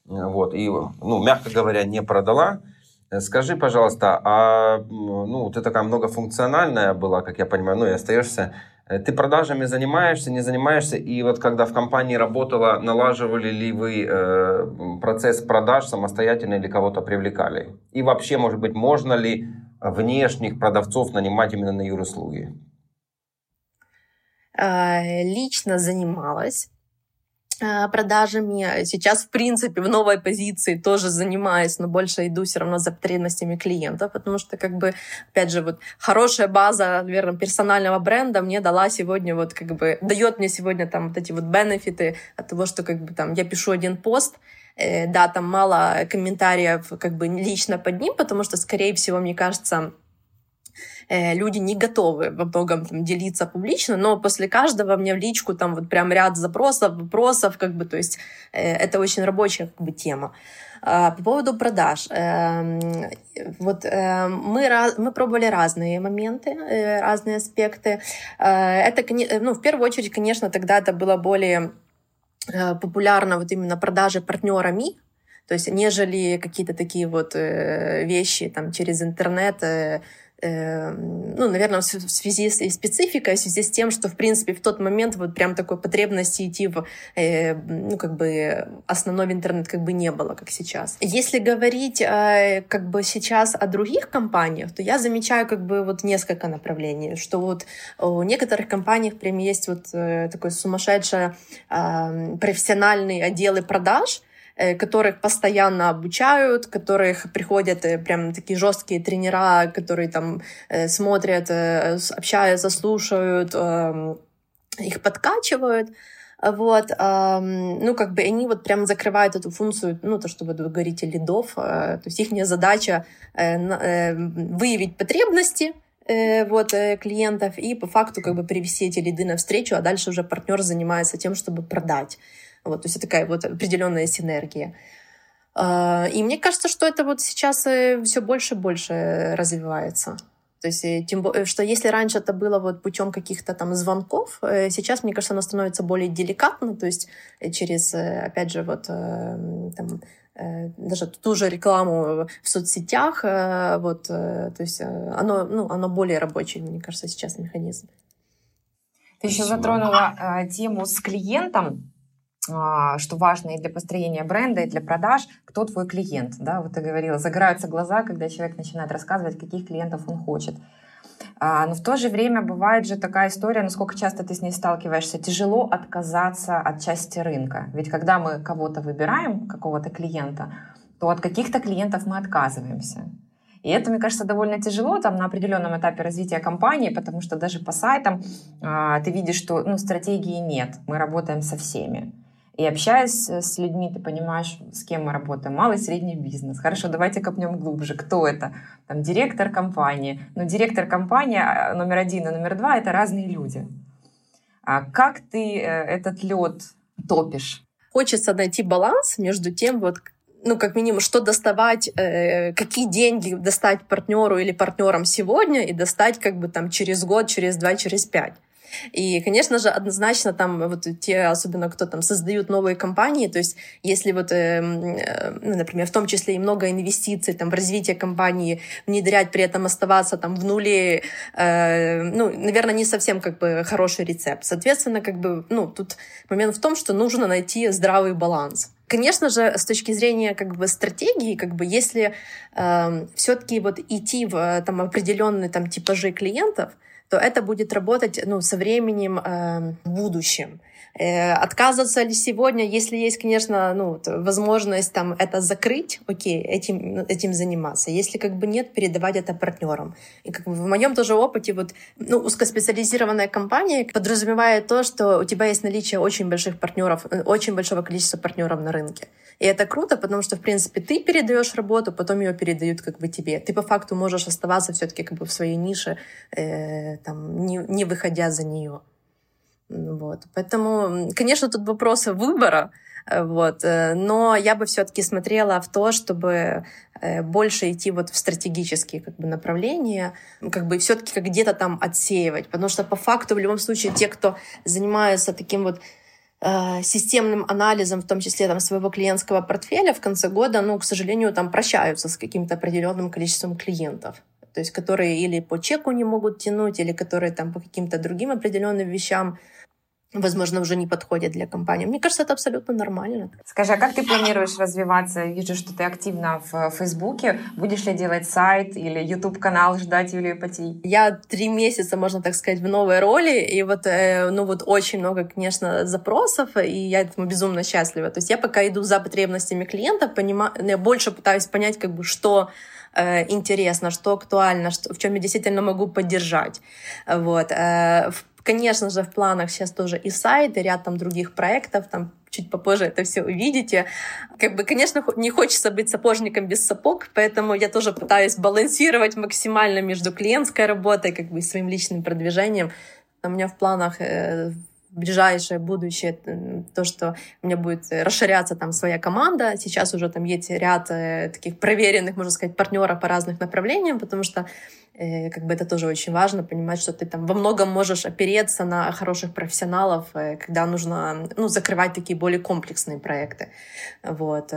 Вот, и, ну, мягко говоря, не продала. Э, скажи, пожалуйста, а ну, ты такая многофункциональная была, как я понимаю, ну и остаешься. Э, ты продажами занимаешься, не занимаешься? И вот когда в компании работала, налаживали ли вы э, процесс продаж самостоятельно или кого-то привлекали? И вообще, может быть, можно ли внешних продавцов нанимать именно на юруслуги? А, лично занималась. Э, продажами. Сейчас, в принципе, в новой позиции тоже занимаюсь, но больше иду все равно за потребностями клиентов, потому что, как бы, опять же, вот хорошая база, наверное, персонального бренда мне дала сегодня, вот, как бы, дает мне сегодня там вот эти вот бенефиты от того, что, как бы, там, я пишу один пост, э, да, там мало комментариев, как бы, лично под ним, потому что, скорее всего, мне кажется, люди не готовы во многом там, делиться публично, но после каждого мне в личку там вот прям ряд запросов, вопросов, как бы, то есть э, это очень рабочая как бы тема. А, по поводу продаж. Эм, вот э, мы, мы пробовали разные моменты, разные аспекты. Это, ну, в первую очередь, конечно, тогда это было более популярно вот именно продажи партнерами, то есть нежели какие-то такие вот вещи там через интернет, ну, наверное, в связи с спецификой, в связи с тем, что, в принципе, в тот момент вот прям такой потребности идти в, э, ну, как бы, основной интернет как бы не было, как сейчас. Если говорить э, как бы сейчас о других компаниях, то я замечаю как бы вот несколько направлений, что вот у некоторых компаниях прям есть вот э, такой сумасшедший э, профессиональный отделы продаж, которых постоянно обучают, которых приходят э, прям такие жесткие тренера, которые там э, смотрят, общаются, слушают, эм, их подкачивают. Вот, ну, как бы они вот прям закрывают эту функцию, ну, то, что вы говорите, лидов. То есть их задача выявить потребности, вот, клиентов и по факту как бы привести эти лиды на встречу, а дальше уже партнер занимается тем, чтобы продать. Вот, то есть это такая вот определенная синергия. А, и мне кажется, что это вот сейчас э, все больше и больше развивается. То есть, э, тем более, что если раньше это было вот путем каких-то там звонков, э, сейчас, мне кажется, оно становится более деликатно, то есть через, опять же, вот там, даже ту же рекламу в соцсетях, вот, то есть оно, ну, оно более рабочий, мне кажется, сейчас механизм. Ты еще затронула э, тему с клиентом. А, что важно и для построения бренда, и для продаж, кто твой клиент. Да? Вот ты говорила, загораются глаза, когда человек начинает рассказывать, каких клиентов он хочет. А, но в то же время бывает же такая история, насколько часто ты с ней сталкиваешься, тяжело отказаться от части рынка. Ведь когда мы кого-то выбираем, какого-то клиента, то от каких-то клиентов мы отказываемся. И это, мне кажется, довольно тяжело там на определенном этапе развития компании, потому что даже по сайтам э, ты видишь, что ну, стратегии нет, мы работаем со всеми. И общаясь с людьми, ты понимаешь, с кем мы работаем. Малый средний бизнес. Хорошо, давайте копнем глубже. Кто это? Там директор компании. Но директор компании а, номер один и номер два — это разные люди. А как ты э, этот лед топишь? Хочется найти баланс между тем, вот ну, как минимум, что доставать, э, какие деньги достать партнеру или партнерам сегодня и достать как бы там через год, через два, через пять. И, конечно же, однозначно там вот те, особенно кто там создают новые компании, то есть если вот, э, э, ну, например, в том числе и много инвестиций там в развитие компании, внедрять при этом оставаться там в нуле, э, ну, наверное, не совсем как бы хороший рецепт. Соответственно, как бы, ну, тут момент в том, что нужно найти здравый баланс. Конечно же, с точки зрения как бы стратегии, как бы если э, все-таки вот идти в там определенные там типажи клиентов, то это будет работать ну, со временем э, в будущем. Э, отказываться ли сегодня, если есть, конечно, ну, возможность там это закрыть, окей, этим, этим заниматься. Если как бы нет, передавать это партнерам. И как бы в моем тоже опыте вот, ну, узкоспециализированная компания подразумевает то, что у тебя есть наличие очень больших партнеров, э, очень большого количества партнеров на рынке. И это круто, потому что, в принципе, ты передаешь работу, потом ее передают как бы тебе. Ты по факту можешь оставаться все-таки как бы в своей нише, э, там, не, не выходя за нее. Вот. Поэтому, конечно, тут вопросы выбора, э, вот. Э, но я бы все-таки смотрела в то, чтобы э, больше идти вот в стратегические как бы, направления, как бы все-таки как где-то там отсеивать. Потому что по факту в любом случае те, кто занимаются таким вот системным анализом, в том числе там, своего клиентского портфеля в конце года, ну, к сожалению, там прощаются с каким-то определенным количеством клиентов то есть которые или по чеку не могут тянуть, или которые там по каким-то другим определенным вещам возможно, уже не подходят для компании. Мне кажется, это абсолютно нормально. Скажи, а как ты планируешь развиваться? Вижу, что ты активна в Фейсбуке. Будешь ли делать сайт или YouTube-канал ждать Юлию Пати? Я три месяца, можно так сказать, в новой роли, и вот, э, ну вот очень много, конечно, запросов, и я этому безумно счастлива. То есть я пока иду за потребностями клиентов, понимаю, я больше пытаюсь понять, как бы, что э, интересно, что актуально, что, в чем я действительно могу поддержать. Вот. Э, в Конечно же, в планах сейчас тоже и сайт, и ряд там других проектов, там чуть попозже это все увидите. Как бы, конечно, не хочется быть сапожником без сапог, поэтому я тоже пытаюсь балансировать максимально между клиентской работой как бы, и своим личным продвижением. У меня в планах э, ближайшее будущее то, что у меня будет расширяться там своя команда. Сейчас уже там есть ряд э, таких проверенных, можно сказать, партнеров по разным направлениям, потому что э, как бы это тоже очень важно, понимать, что ты там во многом можешь опереться на хороших профессионалов, э, когда нужно ну, закрывать такие более комплексные проекты. Вот.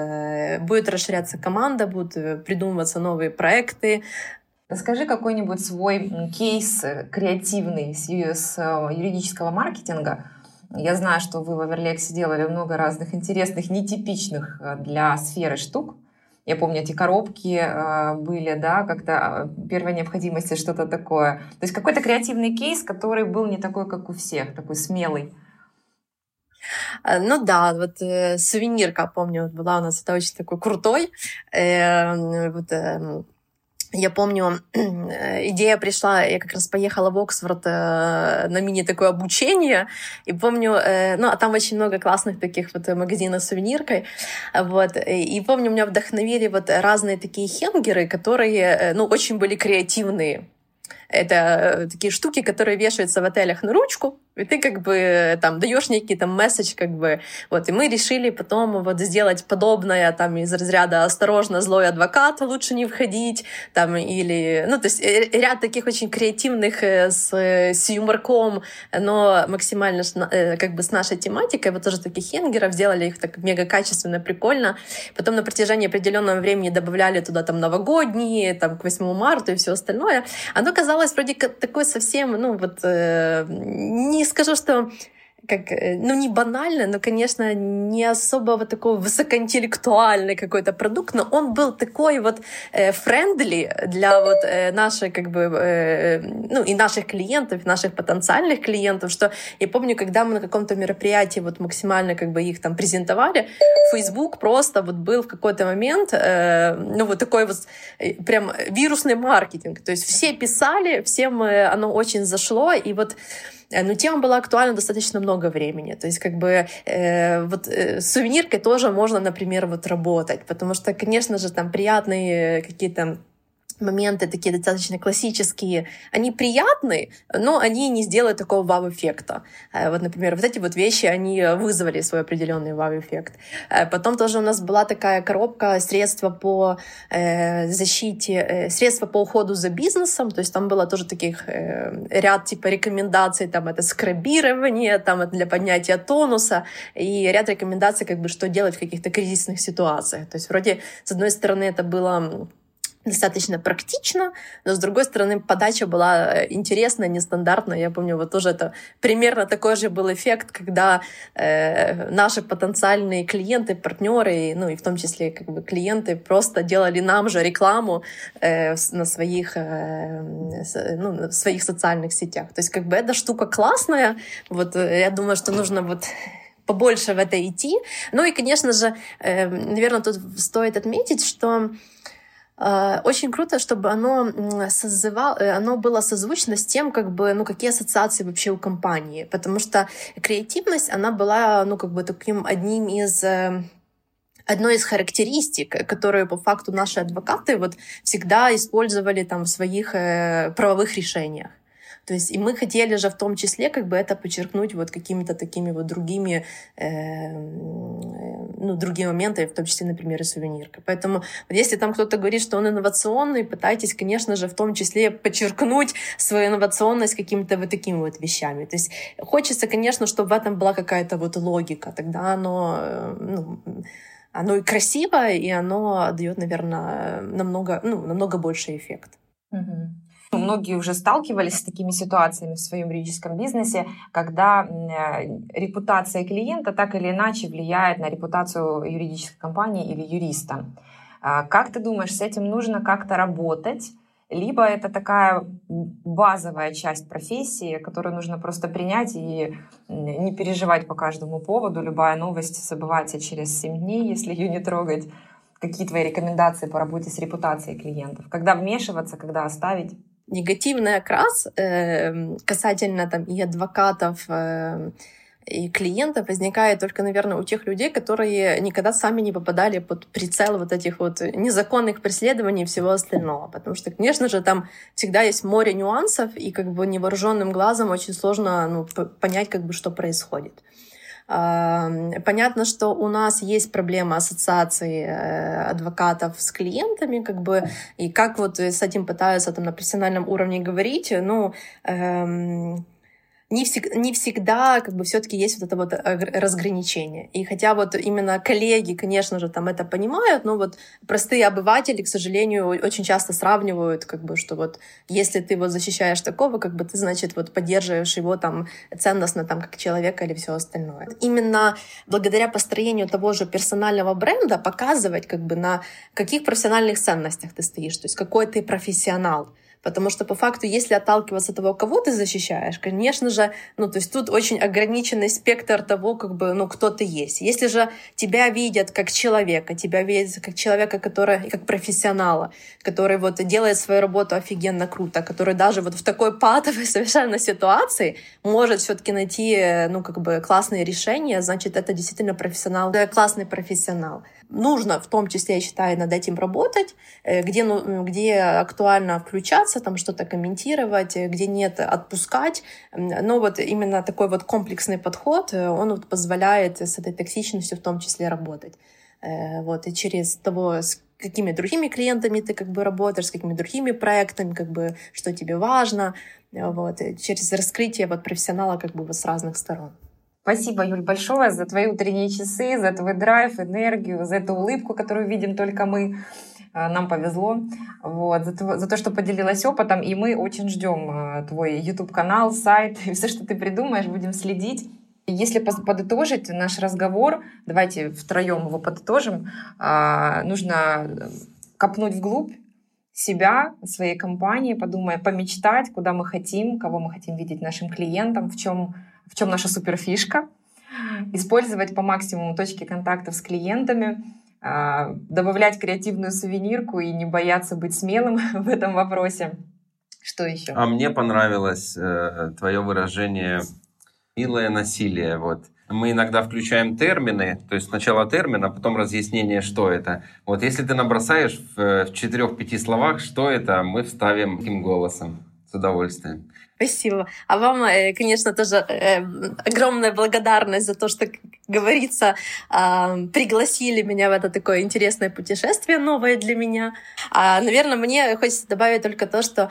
Будет расширяться команда, будут придумываться новые проекты, Расскажи какой-нибудь свой кейс э, креативный с, с э, юридического маркетинга. Я знаю, что вы в Аверлексе делали много разных интересных, нетипичных э, для сферы штук. Я помню, эти коробки были, да, как-то первой необходимости что-то такое. То есть какой-то креативный кейс, который был не такой, как у всех, такой смелый. Ну да, вот э, сувенирка, помню, была у нас, это очень такой крутой. Э, вот, э, я помню, [CLEARS THROAT] идея пришла, я как раз поехала в Оксфорд э, на мини такое обучение, и помню, э, ну, а там очень много классных таких вот магазинов с сувениркой, вот, и помню, меня вдохновили вот разные такие хенгеры, которые, э, ну, очень были креативные, это такие штуки, которые вешаются в отелях на ручку, и ты как бы там даешь некий там месседж, как бы, вот, и мы решили потом вот сделать подобное там из разряда «осторожно, злой адвокат, лучше не входить», там, или, ну, то есть э, ряд таких очень креативных э, с, с юморком, но максимально э, как бы с нашей тематикой, вот тоже таких хенгеров, сделали их так мега качественно, прикольно, потом на протяжении определенного времени добавляли туда там новогодние, там к 8 марта и все остальное, оно казалось вроде как такой совсем, ну, вот, не скажу, что как, э, ну, не банально, но, конечно, не особо вот такой высокоинтеллектуальный какой-то продукт, но он был такой вот френдли э, для вот э, нашей, как бы, э, ну, и наших клиентов, наших потенциальных клиентов, что я помню, когда мы на каком-то мероприятии вот максимально как бы их там презентовали, Facebook просто вот был в какой-то момент, э, ну, вот такой вот э, прям вирусный маркетинг, то есть все писали, всем оно очень зашло, и вот Э, но тема была актуальна достаточно много времени. То есть как бы э, вот э, с сувениркой тоже можно, например, вот работать, потому что, конечно же, там приятные какие-то моменты такие достаточно классические, они приятные, но они не сделают такого вау-эффекта. Э, вот, например, вот эти вот вещи, они вызвали свой определенный вау-эффект. Э, потом тоже у нас была такая коробка средства по э, защите, средства по уходу за бизнесом, то есть там было тоже таких ряд типа рекомендаций, там это скрабирование, там это для поднятия тонуса, и ряд рекомендаций, как бы, что делать в каких-то кризисных ситуациях. То есть вроде, с одной стороны, это было достаточно практично, но с другой стороны подача была э, интересная, нестандартная. Я помню, вот тоже это примерно такой же был эффект, когда э, наши потенциальные клиенты, партнеры, ну и в том числе как бы клиенты просто делали нам же рекламу э, на своих э, ну, в своих социальных сетях. То есть как бы эта штука классная. Вот э, я думаю, что нужно вот побольше в это идти. Ну и, конечно же, э, наверное, тут стоит отметить, что очень круто, чтобы оно созывало, э, оно было созвучно с тем, как бы, ну, какие ассоциации вообще у компании. Потому что креативность, она была, ну, как бы таким одним из э, одной из характеристик, которую по факту наши адвокаты вот всегда использовали там в своих э, правовых решениях. То есть и мы хотели же в том числе как бы это подчеркнуть вот какими-то такими вот другими, э, ну, другими моментами, в том числе, например, и сувенирка. Поэтому если там кто-то говорит, что он инновационный, пытайтесь, конечно же, в том числе подчеркнуть свою инновационность какими-то вот такими вот вещами. То есть хочется, конечно, чтобы в этом была какая-то вот логика, тогда оно, э, ну, оно и красиво, и оно дает, наверное, намного, ну, намного больше эффект. Угу. Многие уже сталкивались с такими ситуациями в своем юридическом бизнесе, когда э, репутация клиента так или иначе влияет на репутацию юридической компании или юриста. А как ты думаешь, с этим нужно как-то работать? Либо это такая базовая часть профессии, которую нужно просто принять и не переживать по каждому поводу. Любая новость забывается через 7 дней, если ее не трогать. Какие твои рекомендации по работе с репутацией клиентов? Когда вмешиваться, когда оставить? Негативный окрас э, касательно там и адвокатов, э, и клиентов возникает только, наверное, у тех людей, которые никогда сами не попадали под прицел вот этих вот незаконных преследований и всего остального. Потому что, конечно же, там всегда есть море нюансов, и как бы невооруженным глазом очень сложно ну, понять, как бы, что происходит. Понятно, что у нас есть проблема ассоциации э, адвокатов с клиентами, как бы, и как вот с этим пытаются там на профессиональном уровне говорить, ну, эм, не, всег, не всегда как бы все-таки есть вот это вот разграничение. И хотя вот именно коллеги, конечно же, там это понимают, но вот простые обыватели, к сожалению, очень часто сравнивают, как бы, что вот если ты вот защищаешь такого, как бы ты, значит, вот поддерживаешь его там ценностно там как человека или все остальное. Именно благодаря построению того же персонального бренда показывать как бы на каких профессиональных ценностях ты стоишь, то есть какой ты профессионал. Потому что по факту, если отталкиваться от того, кого ты защищаешь, конечно же, ну, то есть тут очень ограниченный спектр того, как бы, ну, кто ты есть. Если же тебя видят как человека, тебя видят как человека, который, как профессионала, который вот делает свою работу офигенно круто, который даже вот в такой патовой [LAUGHS] совершенно ситуации может все-таки найти, ну, как бы классные решения, значит, это действительно профессионал, классный профессионал. Нужно в том числе, я считаю, над этим работать, э, где, ну, где актуально включаться, там что-то комментировать, э, где нет, отпускать. Но вот именно такой вот комплексный подход, э, он вот позволяет с этой токсичностью в том числе работать. Вот, и через того, с какими другими клиентами ты как бы работаешь, с какими другими проектами, как бы, что тебе важно, вот, через раскрытие вот профессионала как бы вот с разных сторон. Спасибо, Юль, большое за твои утренние часы, за твой драйв, энергию, за эту улыбку, которую видим только мы. А, нам повезло. Вот, за, то, за то, что поделилась опытом. И мы очень ждем а, твой YouTube-канал, сайт [LAUGHS] и все, что ты придумаешь, будем следить. Если подытожить наш разговор, давайте втроем его подытожим, а, нужно копнуть вглубь себя, своей компании, подумая, помечтать, куда мы хотим, кого мы хотим видеть нашим клиентам, в чем в чем наша суперфишка, использовать по максимуму точки контактов с клиентами, добавлять креативную сувенирку и не бояться быть смелым [LAUGHS] в этом вопросе. Что еще? А мне понравилось э, твое выражение «милое насилие». Вот. Мы иногда включаем термины, то есть сначала термин, а потом разъяснение, что это. Вот если ты набросаешь в, в четырех-пяти словах, что это, мы вставим таким голосом с удовольствием. Спасибо. А вам, э, конечно, тоже э, огромная благодарность за то, что, как говорится, пригласили меня в это такое интересное путешествие новое для меня. А, наверное, мне хочется добавить только то, что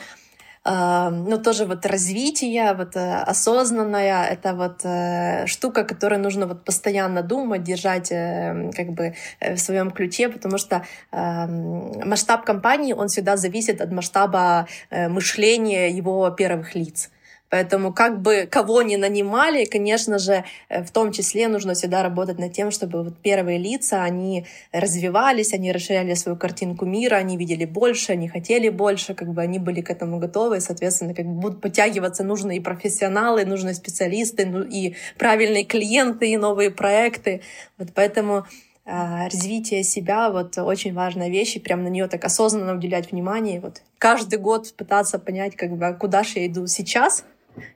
ну, тоже вот развитие, вот э, осознанная, это вот э, штука, которой нужно вот постоянно думать, держать э, как бы в своем ключе, потому что масштаб компании, он всегда зависит от масштаба мышления его первых лиц. Поэтому как бы кого ни нанимали, конечно же, э, в том числе нужно всегда работать над тем, чтобы вот первые лица, они развивались, они расширяли свою картинку мира, они видели больше, они хотели больше, как бы они были к этому готовы, и, соответственно, как бы будут подтягиваться нужные профессионалы, нужные специалисты, ну и правильные клиенты, и новые проекты. Вот поэтому а, развитие себя вот очень важная вещь, и прям на нее так осознанно уделять внимание. Вот каждый год пытаться понять, как бы, а куда же я иду сейчас,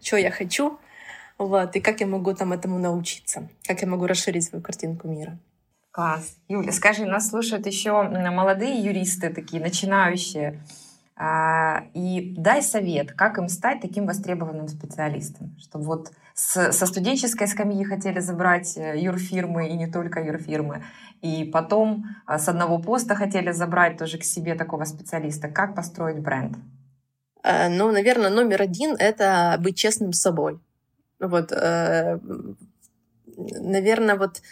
что я хочу, вот, и как я могу там этому научиться, как я могу расширить свою картинку мира. Класс. Юля, скажи, нас слушают еще молодые юристы, такие начинающие. А, и дай совет, как им стать таким востребованным специалистом, чтобы вот с, со студенческой скамьи хотели забрать э, юрфирмы и не только юрфирмы, и потом а, с одного поста хотели забрать тоже к себе такого специалиста. Как построить бренд? Э, ну, наверное, номер один — это быть честным с собой. Вот, э, наверное, вот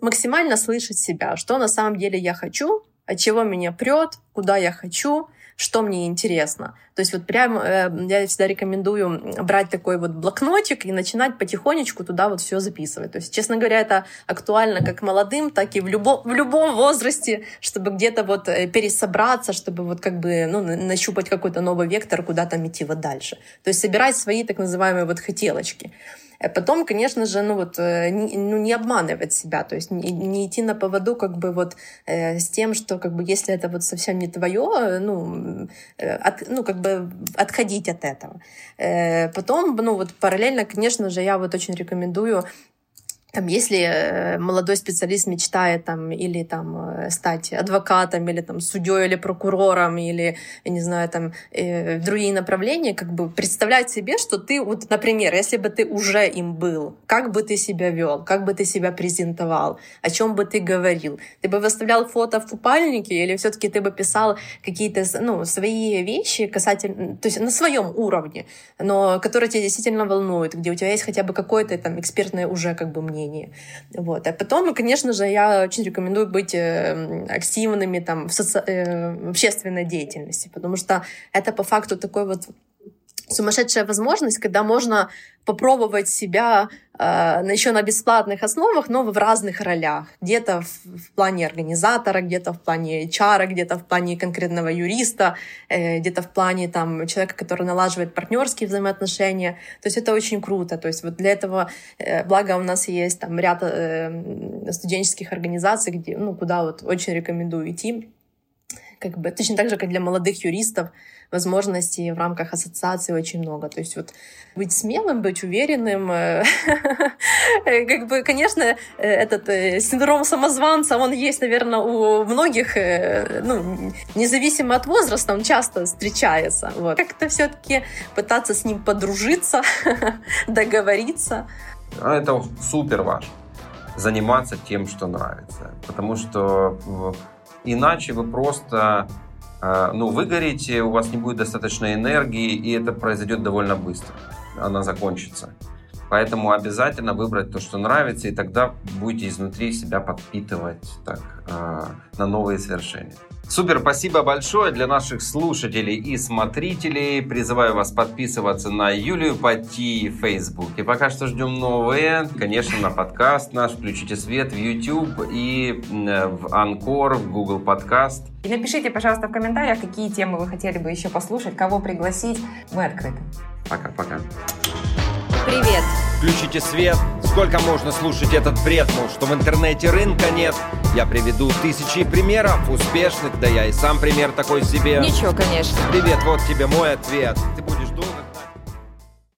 максимально слышать себя, что на самом деле я хочу, от чего меня прет, куда я хочу, что мне интересно. То есть вот прям э, я всегда рекомендую брать такой вот блокнотик и начинать потихонечку туда вот все записывать. То есть, честно говоря, это актуально как молодым, так и в, любо, в любом возрасте, чтобы где-то вот э, пересобраться, чтобы вот как бы ну, нащупать какой-то новый вектор, куда там идти вот дальше. То есть собирать свои так называемые вот хотелочки. Э, потом, конечно же, ну вот э, не, ну, не обманывать себя, то есть не, не идти на поводу как бы вот э, с тем, что как бы если это вот совсем не твое, ну, э, от, ну как бы отходить от этого. Э, потом, ну вот параллельно, конечно же, я вот очень рекомендую там, если э, молодой специалист мечтает там, или там, э, стать адвокатом, или там, судьей, или прокурором, или, я не знаю, там, э, другие направления, как бы представлять себе, что ты, вот, например, если бы ты уже им был, как бы ты себя вел, как бы ты себя презентовал, о чем бы ты говорил? Ты бы выставлял фото в купальнике, или все-таки ты бы писал какие-то ну, свои вещи касательно, то есть на своем уровне, но которые тебя действительно волнуют, где у тебя есть хотя бы какое-то там экспертное уже как бы мнение, мнении. Вот. А потом, конечно же, я очень рекомендую быть э, активными там, в, соци... Э, общественной деятельности, потому что это по факту такой вот сумасшедшая возможность, когда можно попробовать себя э, еще на бесплатных основах, но в разных ролях. Где-то в, в плане организатора, где-то в плане HR, где-то в плане конкретного юриста, э, где-то в плане там, человека, который налаживает партнерские взаимоотношения. То есть это очень круто. То есть вот для этого, э, благо у нас есть там ряд э, студенческих организаций, где, ну, куда вот очень рекомендую идти. Как бы, точно так же, как для молодых юристов, возможностей в рамках ассоциации очень много. То есть вот быть смелым, быть уверенным. Э, [LAUGHS] как бы, конечно, э, этот э, синдром самозванца, он есть, наверное, у многих, ну, независимо от возраста, он часто встречается. Вот. Как-то все-таки пытаться с ним подружиться, [LAUGHS] договориться. А это супер важно. Заниматься тем, что нравится. Потому что иначе вы просто ну, выгорите, у вас не будет достаточно энергии, и это произойдет довольно быстро. Она закончится. Поэтому обязательно выбрать то, что нравится, и тогда будете изнутри себя подпитывать так, а, на новые свершения. Супер, спасибо большое для наших слушателей и смотрителей. Призываю вас подписываться на Юлию Пати в Facebook. И пока что ждем новые. Конечно, на подкаст наш «Включите свет» в YouTube и в Анкор, в Google Подкаст. И напишите, пожалуйста, в комментариях, какие темы вы хотели бы еще послушать, кого пригласить. Мы открыты. Пока-пока. Привет! Включите свет. Сколько можно слушать этот бред, мол, что в интернете рынка нет? Я приведу тысячи примеров успешных, да я и сам пример такой себе. Ничего, конечно. Привет, вот тебе мой ответ. Ты